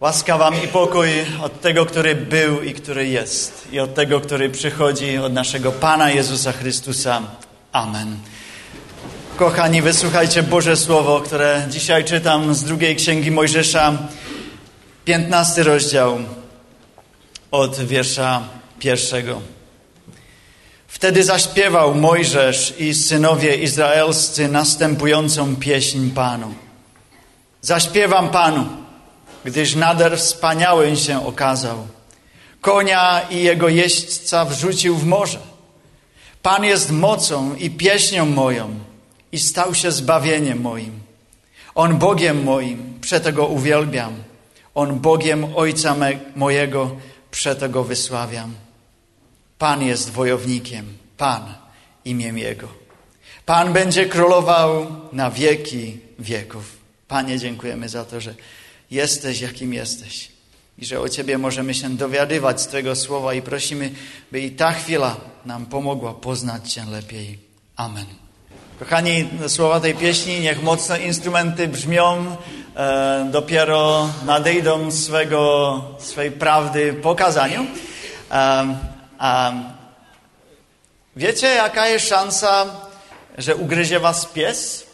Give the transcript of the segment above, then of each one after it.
Łaska wam i pokój od tego, który był i który jest, i od tego, który przychodzi, od naszego Pana Jezusa Chrystusa. Amen. Kochani, wysłuchajcie Boże Słowo, które dzisiaj czytam z drugiej Księgi Mojżesza, piętnasty rozdział od wiersza pierwszego. Wtedy zaśpiewał Mojżesz i synowie izraelscy następującą pieśń Panu. Zaśpiewam Panu, gdyż nader wspaniały się okazał. Konia i jego jeźdźca wrzucił w morze. Pan jest mocą i pieśnią moją i stał się zbawieniem moim. On Bogiem moim, przetego uwielbiam. On Bogiem Ojca me, mojego, przetego wysławiam. Pan jest wojownikiem, Pan imię Jego. Pan będzie królował na wieki wieków. Panie, dziękujemy za to, że jesteś, jakim jesteś. I że o Ciebie możemy się dowiadywać z Twojego słowa i prosimy, by i ta chwila nam pomogła poznać Cię lepiej. Amen. Kochani, słowa tej pieśni, niech mocne instrumenty brzmią, e, dopiero nadejdą swego, swej prawdy pokazaniu. E, wiecie, jaka jest szansa, że ugryzie was pies?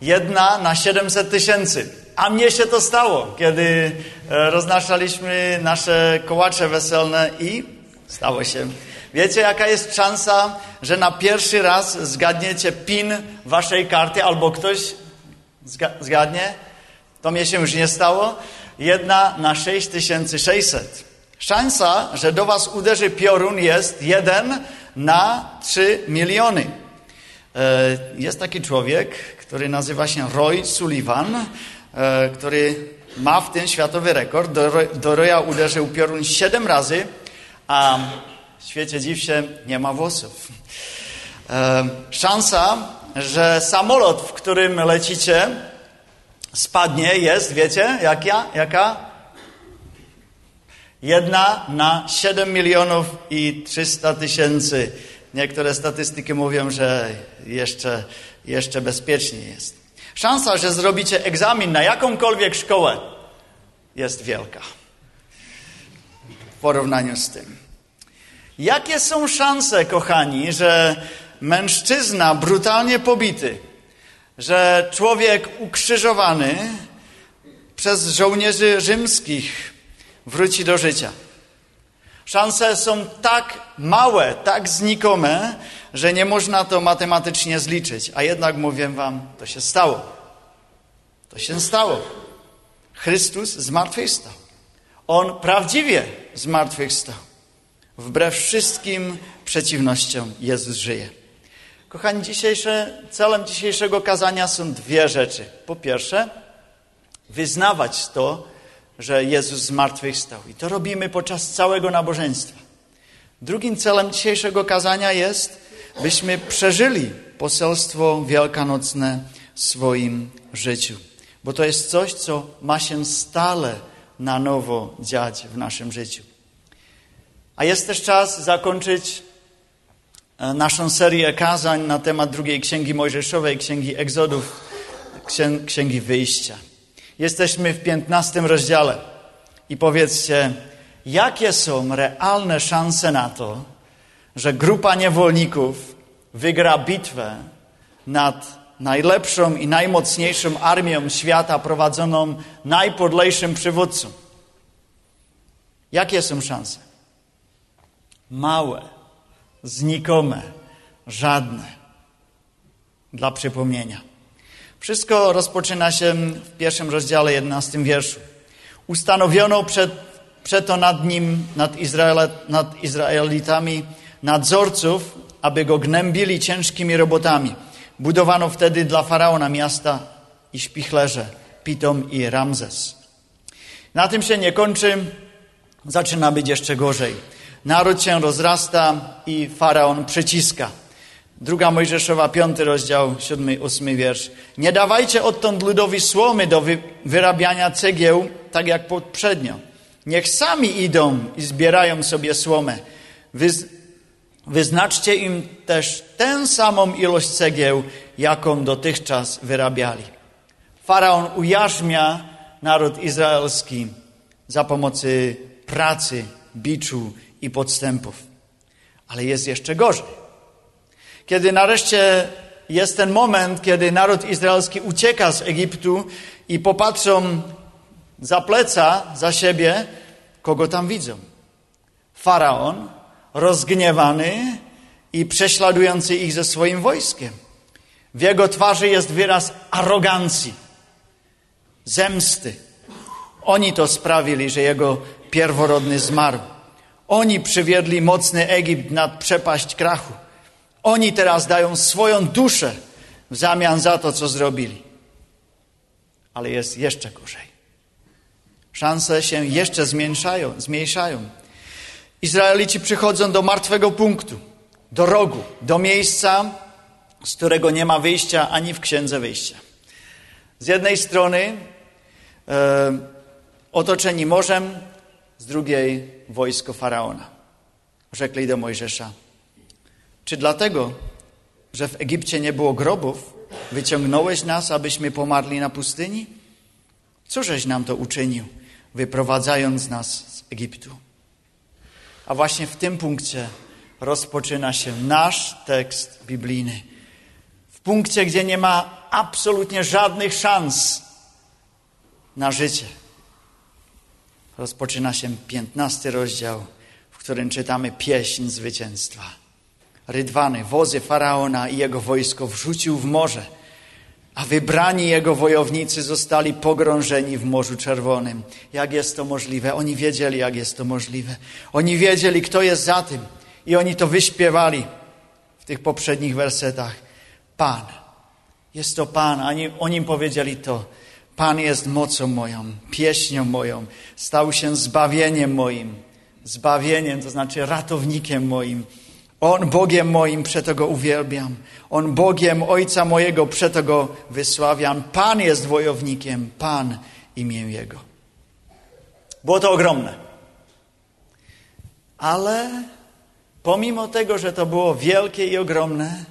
Jedna na 700 tysięcy. A mnie się to stało, kiedy roznaszaliśmy nasze kołacze weselne i stało się. Wiecie, jaka jest szansa, że na pierwszy raz zgadniecie PIN waszej karty albo ktoś zgadnie? To mnie się już nie stało. Jedna na 6600. Szansa, że do was uderzy piorun jest jeden na 3 miliony. Jest taki człowiek, który nazywa się Roy Sullivan, który ma w tym światowy rekord. Do, do Roya uderzył piorun 7 razy, a w świecie dziw się nie ma włosów. Szansa, że samolot, w którym lecicie, spadnie jest, wiecie, jaka? jaka? Jedna na 7 milionów i 300 tysięcy. Niektóre statystyki mówią, że jeszcze, jeszcze bezpiecznie jest. Szansa, że zrobicie egzamin na jakąkolwiek szkołę jest wielka w porównaniu z tym. Jakie są szanse, kochani, że mężczyzna brutalnie pobity, że człowiek ukrzyżowany przez żołnierzy rzymskich wróci do życia? Szanse są tak małe, tak znikome, że nie można to matematycznie zliczyć. A jednak mówię wam, to się stało. To się stało. Chrystus zmartwychwstał. On prawdziwie zmartwychwstał. Wbrew wszystkim przeciwnościom Jezus żyje. Kochani, dzisiejsze, celem dzisiejszego kazania są dwie rzeczy. Po pierwsze, wyznawać to, że Jezus zmartwychwstał. I to robimy podczas całego nabożeństwa. Drugim celem dzisiejszego kazania jest, byśmy przeżyli poselstwo wielkanocne w swoim życiu. Bo to jest coś, co ma się stale na nowo dziać w naszym życiu. A jest też czas zakończyć naszą serię kazań na temat drugiej Księgi Mojżeszowej, Księgi Egzodów, Księgi Wyjścia. Jesteśmy w piętnastym rozdziale i powiedzcie, jakie są realne szanse na to, że grupa niewolników wygra bitwę nad najlepszą i najmocniejszą armią świata prowadzoną najpodlejszym przywódcą. Jakie są szanse? Małe, znikome, żadne. Dla przypomnienia. Wszystko rozpoczyna się w pierwszym rozdziale, 11 wierszu. Ustanowiono przed, przeto nad nim, nad, Izraela, nad Izraelitami, nadzorców, aby go gnębili ciężkimi robotami. Budowano wtedy dla faraona miasta i śpichlerze, Pitom i Ramzes. Na tym się nie kończy, zaczyna być jeszcze gorzej. Naród się rozrasta i faraon przyciska. Druga Mojżeszowa, piąty rozdział, siódmy, ósmy wiersz. Nie dawajcie odtąd ludowi słomy do wyrabiania cegieł, tak jak poprzednio. Niech sami idą i zbierają sobie słomę. Wyz wyznaczcie im też tę samą ilość cegieł, jaką dotychczas wyrabiali. Faraon ujarzmia naród izraelski za pomocą pracy, biczu i podstępów. Ale jest jeszcze gorzej. Kiedy nareszcie jest ten moment, kiedy naród izraelski ucieka z Egiptu i popatrzą za pleca, za siebie, kogo tam widzą? Faraon, rozgniewany i prześladujący ich ze swoim wojskiem. W jego twarzy jest wyraz arogancji, zemsty. Oni to sprawili, że jego pierworodny zmarł. Oni przywiedli mocny Egipt nad przepaść krachu. Oni teraz dają swoją duszę w zamian za to, co zrobili. Ale jest jeszcze gorzej. Szanse się jeszcze zmniejszają, zmniejszają. Izraelici przychodzą do martwego punktu, do rogu, do miejsca, z którego nie ma wyjścia ani w księdze wyjścia. Z jednej strony e, otoczeni morzem, z drugiej wojsko faraona. Rzekli do Mojżesza: Czy dlatego, że w Egipcie nie było grobów, wyciągnąłeś nas, abyśmy pomarli na pustyni? Cóżeś nam to uczynił, wyprowadzając nas z Egiptu? A właśnie w tym punkcie rozpoczyna się nasz tekst biblijny. W punkcie, gdzie nie ma absolutnie żadnych szans na życie. Rozpoczyna się piętnasty rozdział, w którym czytamy pieśń zwycięstwa. Rydwany, wozy faraona i jego wojsko wrzucił w morze, a wybrani jego wojownicy zostali pogrążeni w Morzu Czerwonym. Jak jest to możliwe? Oni wiedzieli, jak jest to możliwe. Oni wiedzieli, kto jest za tym. I oni to wyśpiewali w tych poprzednich wersetach. Pan. Jest to Pan. Oni, oni powiedzieli to. Pan jest mocą moją, pieśnią moją. Stał się zbawieniem moim. Zbawieniem, to znaczy ratownikiem moim. On Bogiem moim, przeto Go uwielbiam. On Bogiem Ojca mojego, przeto Go wysławiam. Pan jest wojownikiem, Pan imię Jego. Było to ogromne. Ale pomimo tego, że to było wielkie i ogromne,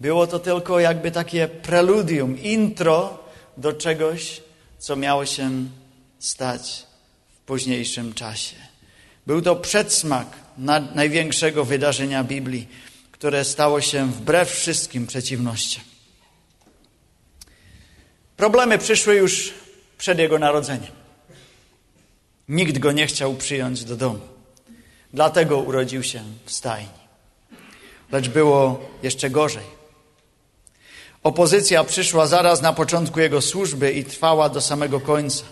było to tylko jakby takie preludium, intro do czegoś, co miało się stać w późniejszym czasie. Był to przedsmak największego wydarzenia Biblii, które stało się wbrew wszystkim przeciwnościom. Problemy przyszły już przed jego narodzeniem. Nikt go nie chciał przyjąć do domu. Dlatego urodził się w stajni. Lecz było jeszcze gorzej. Opozycja przyszła zaraz na początku jego służby i trwała do samego końca.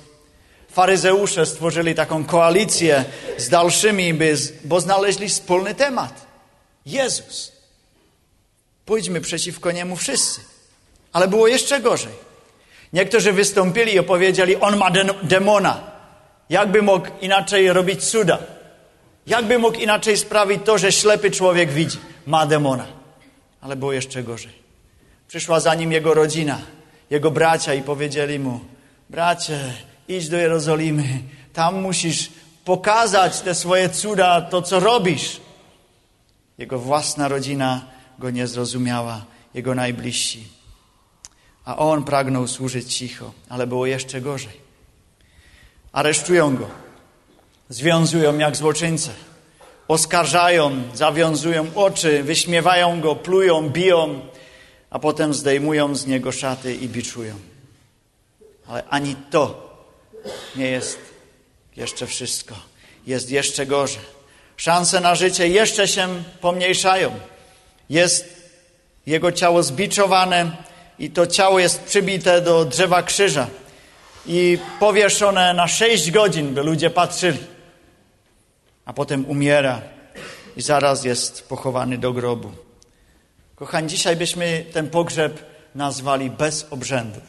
Faryzeusze stworzyli taką koalicję z dalszymi, bo znaleźli wspólny temat. Jezus. Pójdźmy przeciwko niemu wszyscy. Ale było jeszcze gorzej. Niektórzy wystąpili i opowiedzieli, on ma demona. Jakby mógł inaczej robić cuda? Jakby mógł inaczej sprawić to, że ślepy człowiek widzi? Ma demona. Ale było jeszcze gorzej. Przyszła za nim jego rodzina, jego bracia i powiedzieli mu: Bracie, idź do Jerozolimy, tam musisz pokazać te swoje cuda, to co robisz. Jego własna rodzina go nie zrozumiała, jego najbliżsi. A on pragnął służyć cicho, ale było jeszcze gorzej. Aresztują go, związują jak złoczyńcę, oskarżają, zawiązują oczy, wyśmiewają go, plują, biją, a potem zdejmują z niego szaty i biczują. Ale ani to nie jest jeszcze wszystko. Jest jeszcze gorzej. Szanse na życie jeszcze się pomniejszają. Jest jego ciało zbiczowane i to ciało jest przybite do drzewa krzyża i powieszone na sześć godzin, by ludzie patrzyli. A potem umiera i zaraz jest pochowany do grobu. Kochani, dzisiaj byśmy ten pogrzeb nazwali bez obrzędu,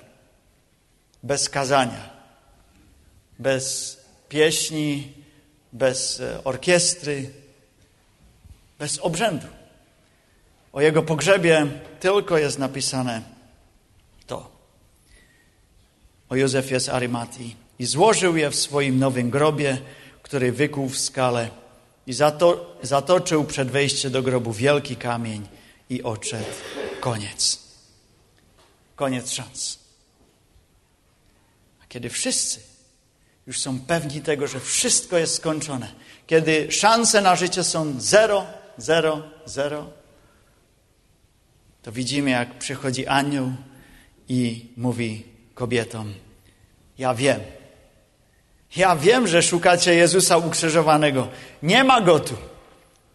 bez kazania, bez pieśni, bez e, orkiestry, bez obrzędu. O jego pogrzebie tylko jest napisane to. O Józefie z Arymatii. I złożył je w swoim nowym grobie, który wykuł w skale i zato, zatoczył przed wejściem do grobu wielki kamień i odszedł. Koniec. Koniec szans. A kiedy wszyscy już są pewni tego, że wszystko jest skończone. Kiedy szanse na życie są zero, zero, zero, to widzimy, jak przychodzi anioł i mówi kobietom: Ja wiem, ja wiem, że szukacie Jezusa ukrzyżowanego. Nie ma go tu,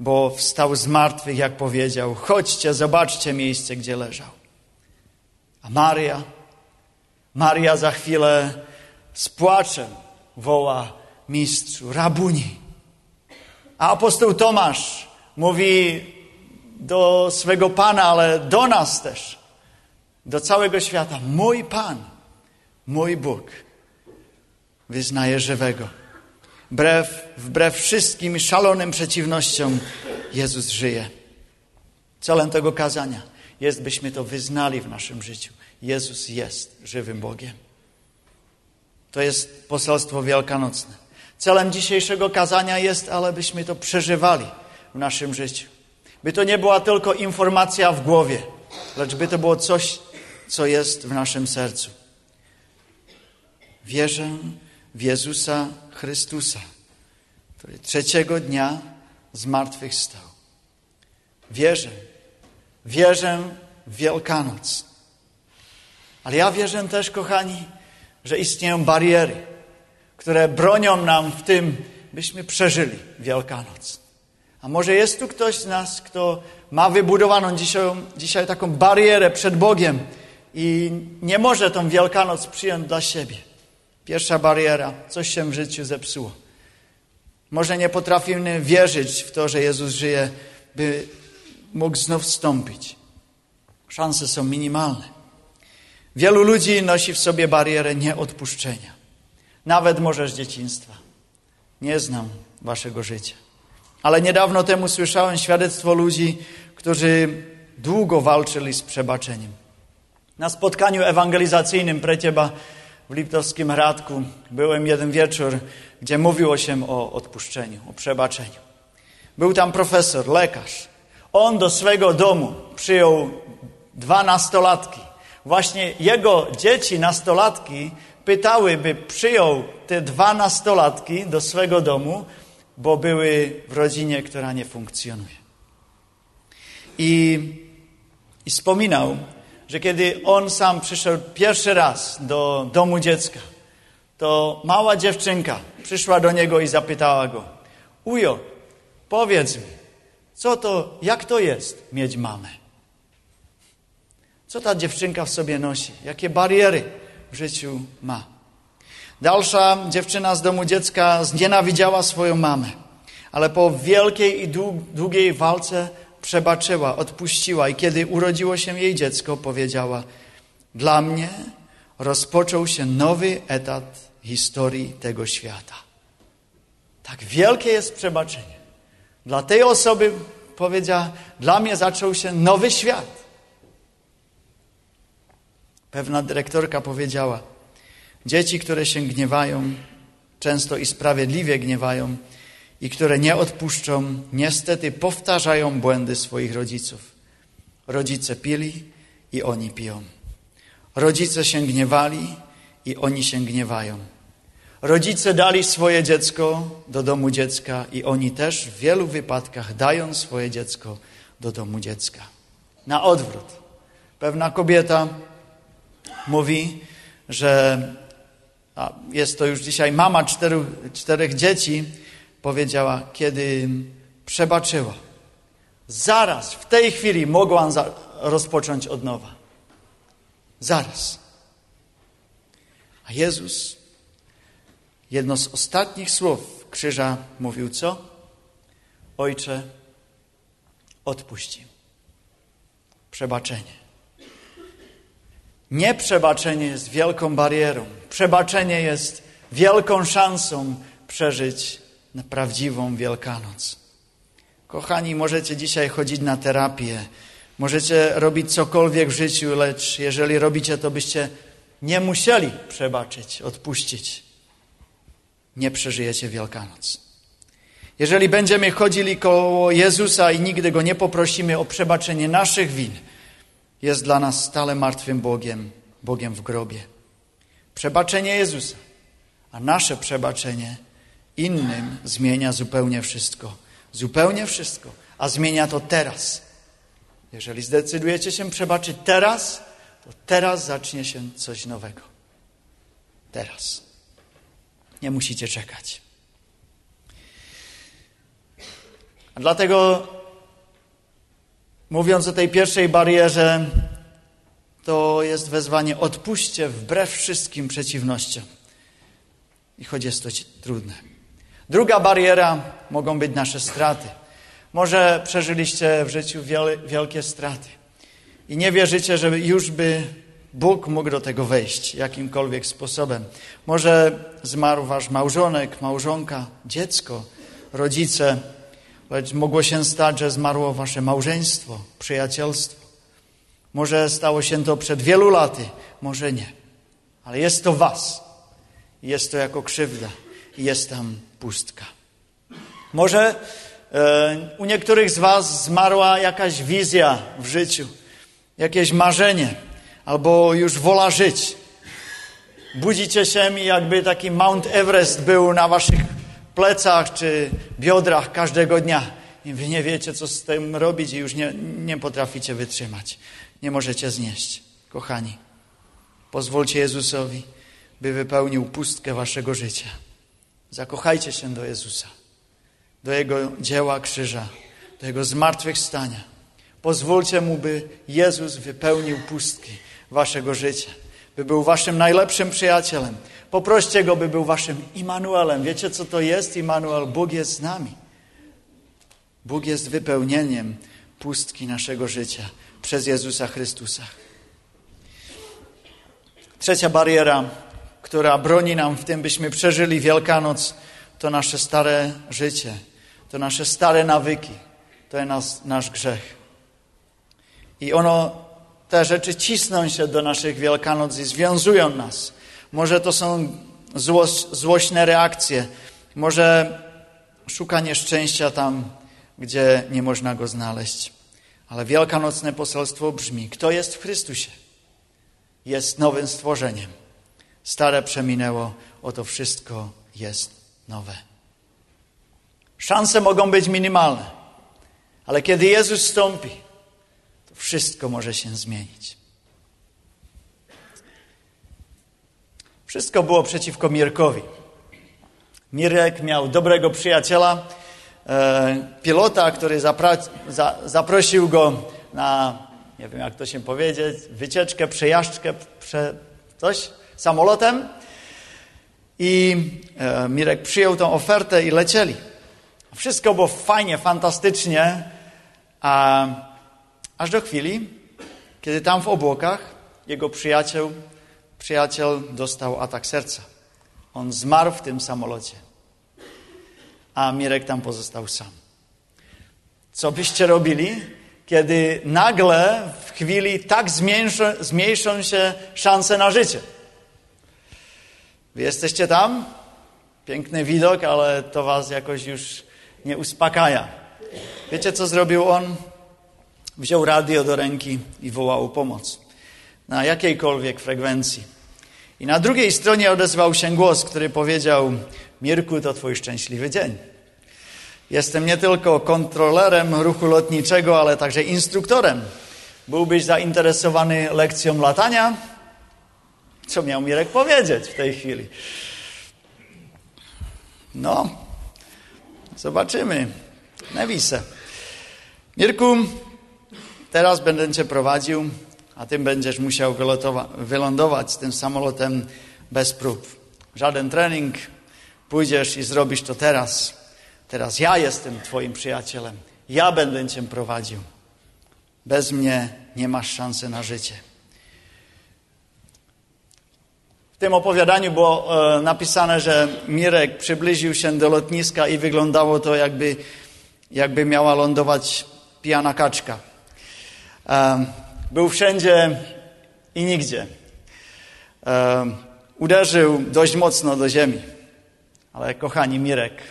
bo wstał z martwych, jak powiedział. Chodźcie, zobaczcie miejsce, gdzie leżał. A Maria, Maria za chwilę z płaczem woła mistrzu, rabuni. A apostoł Tomasz mówi do swego Pana, ale do nas też, do całego świata. Mój Pan, mój Bóg wyznaje żywego. Wbrew, wbrew wszystkim szalonym przeciwnościom Jezus żyje. Celem tego kazania jest, byśmy to wyznali w naszym życiu. Jezus jest żywym Bogiem. To jest poselstwo wielkanocne. Celem dzisiejszego kazania jest, ale byśmy to przeżywali w naszym życiu. By to nie była tylko informacja w głowie, lecz by to było coś, co jest w naszym sercu. Wierzę w Jezusa Chrystusa, który trzeciego dnia zmartwychwstał. Wierzę, wierzę w Wielkanoc. Ale ja wierzę też, kochani, że istnieją bariery, które bronią nam w tym, byśmy przeżyli Wielkanoc. A może jest tu ktoś z nas, kto ma wybudowaną dzisiaj, dzisiaj taką barierę przed Bogiem i nie może tą Wielkanoc przyjąć dla siebie. Pierwsza bariera, coś się w życiu zepsuło. Może nie potrafimy wierzyć w to, że Jezus żyje, by mógł znów wstąpić. Szanse są minimalne. Wielu ludzi nosi w sobie barierę nieodpuszczenia. Nawet może z dzieciństwa. Nie znam waszego życia. Ale niedawno temu słyszałem świadectwo ludzi, którzy długo walczyli z przebaczeniem. Na spotkaniu ewangelizacyjnym Precieba w Liptowskim Radku byłem jeden wieczór, gdzie mówiło się o odpuszczeniu, o przebaczeniu. Był tam profesor, lekarz. On do swego domu przyjął dwa nastolatki. Właśnie jego dzieci, nastolatki, pytały, by przyjął te dwa nastolatki do swego domu, bo były w rodzinie, która nie funkcjonuje. I, i wspominał, że kiedy on sam przyszedł pierwszy raz do domu dziecka, to mała dziewczynka przyszła do niego i zapytała go: Ujo, powiedz mi, co to, jak to jest mieć mamę? Co ta dziewczynka w sobie nosi? Jakie bariery w życiu ma? Dalsza dziewczyna z domu dziecka znienawidziała swoją mamę, ale po wielkiej i długiej walce przebaczyła, odpuściła i kiedy urodziło się jej dziecko, powiedziała: Dla mnie rozpoczął się nowy etap historii tego świata. Tak wielkie jest przebaczenie. Dla tej osoby powiedziała: Dla mnie zaczął się nowy świat. Pewna dyrektorka powiedziała: Dzieci, które się gniewają, często i sprawiedliwie gniewają, i które nie odpuszczą, niestety powtarzają błędy swoich rodziców. Rodzice pili i oni piją. Rodzice się gniewali i oni się gniewają. Rodzice dali swoje dziecko do domu dziecka i oni też w wielu wypadkach dają swoje dziecko do domu dziecka. Na odwrót. Pewna kobieta mówi, że jest to już dzisiaj mama czterech, czterech dzieci, powiedziała, kiedy przebaczyła. Zaraz, w tej chwili mogłam rozpocząć od nowa. Zaraz. A Jezus, jedno z ostatnich słów krzyża mówił co? Ojcze, odpuści. Przebaczenie. Nieprzebaczenie jest wielką barierą. Przebaczenie jest wielką szansą przeżyć prawdziwą Wielkanoc. Kochani, możecie dzisiaj chodzić na terapię, możecie robić cokolwiek w życiu, lecz jeżeli robicie to, byście nie musieli przebaczyć, odpuścić. Nie przeżyjecie Wielkanoc. Jeżeli będziemy chodzili koło Jezusa i nigdy Go nie poprosimy o przebaczenie naszych win, jest dla nas stale martwym Bogiem, Bogiem w grobie. Przebaczenie Jezusa a nasze przebaczenie innym zmienia zupełnie wszystko. Zupełnie wszystko, a zmienia to teraz. Jeżeli zdecydujecie się przebaczyć teraz, to teraz zacznie się coś nowego. Teraz. Nie musicie czekać. A dlatego, mówiąc o tej pierwszej barierze, to jest wezwanie odpuśćcie wbrew wszystkim przeciwnościom. I choć jest to trudne. Druga bariera mogą być nasze straty. Może przeżyliście w życiu wielkie straty i nie wierzycie, że już by Bóg mógł do tego wejść jakimkolwiek sposobem. Może zmarł wasz małżonek, małżonka, dziecko, rodzice, lecz mogło się stać, że zmarło wasze małżeństwo, przyjacielstwo. Może stało się to przed wielu laty, może nie. Ale jest to was. Jest to jako krzywda jest tam pustka. Może e, u niektórych z was zmarła jakaś wizja w życiu, jakieś marzenie, albo już wola żyć. Budzicie się i jakby taki Mount Everest był na waszych plecach czy biodrach każdego dnia. I wy nie wiecie, co z tym robić i już nie, nie potraficie wytrzymać. Nie możecie znieść. Kochani, pozwólcie Jezusowi, by wypełnił pustkę waszego życia. Zakochajcie się do Jezusa, do Jego dzieła krzyża, do Jego zmartwychwstania. Pozwólcie Mu, by Jezus wypełnił pustki waszego życia, by był waszym najlepszym przyjacielem. Poproście Go, by był waszym Immanuelem. Wiecie, co to jest Immanuel? Bóg jest z nami. Bóg jest wypełnieniem pustki naszego życia przez Jezusa Chrystusa. Trzecia bariera, która broni nam w tym, byśmy przeżyli Wielkanoc, to nasze stare życie, to nasze stare nawyki, to jest nas, nasz grzech. I ono, te rzeczy cisną się do naszych Wielkanoc i związują nas. Może to są zło, złośne reakcje, może szukanie szczęścia tam, gdzie nie można go znaleźć. Ale wielkanocne poselstwo brzmi: Kto jest w Chrystusie? Jest nowym stworzeniem. Stare przeminęło, oto wszystko jest nowe. Szanse mogą być minimalne, ale kiedy Jezus stąpi, wszystko może się zmienić. Wszystko było przeciwko Mirkowi. Mirek miał dobrego przyjaciela, e, pilota, który zaprosił go na, nie wiem jak to się powiedzieć, wycieczkę, przejażdżkę, prze, coś, samolotem. I e, Mirek przyjął tą ofertę i lecieli. Wszystko było fajnie, fantastycznie, a, aż do chwili, kiedy tam w obłokach jego przyjaciel przyjaciel dostał atak serca. On zmarł w tym samolocie, a Mirek tam pozostał sam. Co byście robili, kiedy nagle w chwili tak zmniejszą, zmniejszą się szanse na życie? Wy jesteście tam? Piękny widok, ale to was jakoś już nie uspokaja. Wiecie, co zrobił on? Wziął radio do ręki i wołał o pomoc na jakiejkolwiek frekwencji. I na drugiej stronie odezwał się głos, który powiedział: Mirku, to twój szczęśliwy dzień. Jestem nie tylko kontrolerem ruchu lotniczego, ale także instruktorem. Byłbyś zainteresowany lekcją latania? Co miał Mirek powiedzieć w tej chwili? No, zobaczymy. Nawisa. Mirku, teraz będę cię prowadził a tym będziesz musiał wylądować tym samolotem bez prób. Żaden trening, pójdziesz i zrobisz to teraz. Teraz ja jestem Twoim przyjacielem. Ja będę Cię prowadził. Bez mnie nie masz szansy na życie. W tym opowiadaniu było e, napisane, że Mirek przybliżył się do lotniska i wyglądało to, jakby, jakby miała lądować pijana kaczka. Był wszędzie i nigdzie. Uderzył dość mocno do ziemi. Ale kochani, Mirek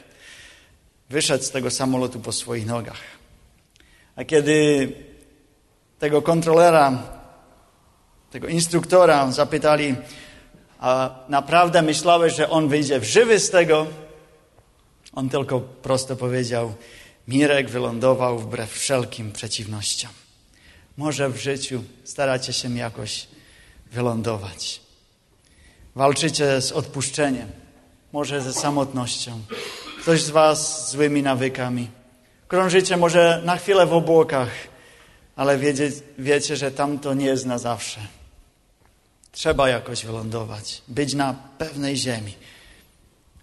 wyszedł z tego samolotu po swoich nogach. A kiedy tego kontrolera, tego instruktora zapytali, a naprawdę myślałeś, że on wyjdzie żywy z tego, on tylko prosto powiedział, Mirek wylądował wbrew wszelkim przeciwnościom. Może w życiu staracie się jakoś wylądować. Walczycie z odpuszczeniem, może ze samotnością. Ktoś z Was z złymi nawykami. Krążycie może na chwilę w obłokach, ale wiecie, wiecie, że tam to nie jest na zawsze. Trzeba jakoś wylądować, być na pewnej ziemi.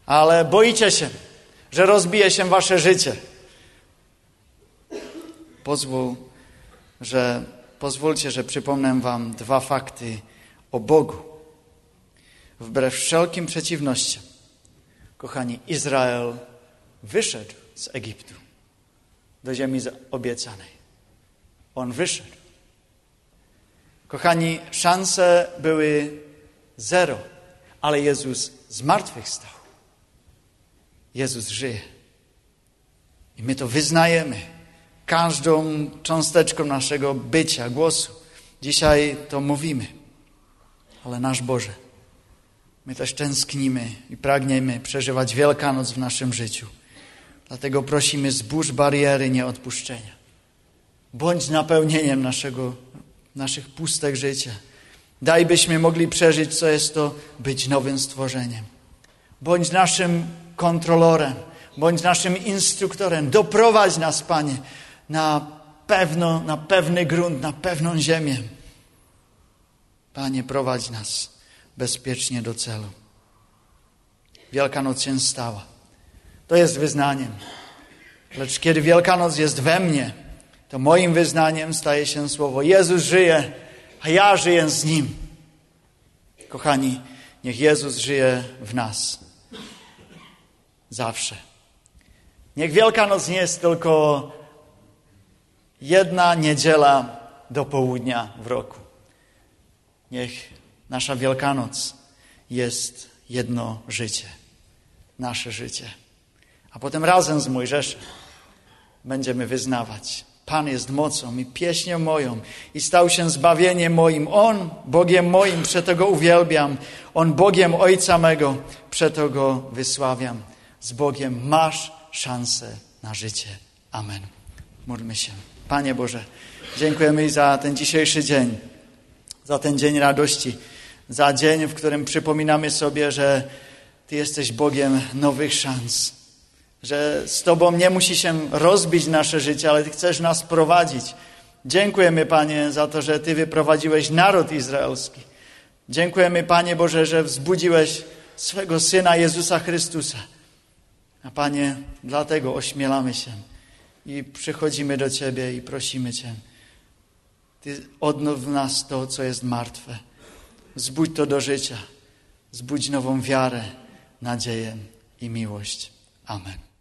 Ale boicie się, że rozbije się wasze życie. Pozwól, że, pozwólcie, że przypomnę wam dwa fakty o Bogu. Wbrew wszelkim przeciwnościom, kochani, Izrael wyszedł z Egiptu do ziemi obiecanej. On wyszedł. Kochani, szanse były zero, ale Jezus zmartwychwstał. Jezus żyje. I my to wyznajemy każdą cząsteczką naszego bycia, głosu. Dzisiaj to mówimy. Ale nasz Boże, my też tęsknimy i pragniemy przeżywać Wielkanoc w naszym życiu. Dlatego prosimy, zbóż bariery nieodpuszczenia. Bądź napełnieniem naszego, naszych pustek życia. Daj, byśmy mogli przeżyć, co jest to być nowym stworzeniem. Bądź naszym kontrolorem, bądź naszym instruktorem. Doprowadź nas, Panie, na pewno, na pewny grunt, na pewną ziemię. Panie, prowadź nas bezpiecznie do celu. Wielkanoc się stała. To jest wyznaniem. Lecz kiedy Wielkanoc jest we mnie, to moim wyznaniem staje się słowo Jezus żyje, a ja żyję z Nim. Kochani, niech Jezus żyje w nas. Zawsze. Niech Wielkanoc nie jest tylko jedna niedziela do południa w roku. Niech nasza Wielkanoc jest jedno życie, nasze życie. A potem razem z Mojżeszem będziemy wyznawać. Pan jest mocą i pieśnią moją i stał się zbawieniem moim. On Bogiem moim, przeto Go uwielbiam. On Bogiem Ojca mego, przeto Go wysławiam. Z Bogiem masz szansę na życie. Amen. Módlmy się. Panie Boże, dziękujemy za ten dzisiejszy dzień, za ten dzień radości, za dzień, w którym przypominamy sobie, że Ty jesteś Bogiem nowych szans, że z Tobą nie musi się rozbić nasze życie, ale Ty chcesz nas prowadzić. Dziękujemy, Panie, za to, że Ty wyprowadziłeś naród izraelski. Dziękujemy, Panie Boże, że wzbudziłeś swego Syna Jezusa Chrystusa. A Panie, dlatego ośmielamy się i przychodzimy do Ciebie i prosimy Cię. Ty odnow w nas to, co jest martwe. Zbudź to do życia. Zbudź nową wiarę, nadzieję i miłość. Amen.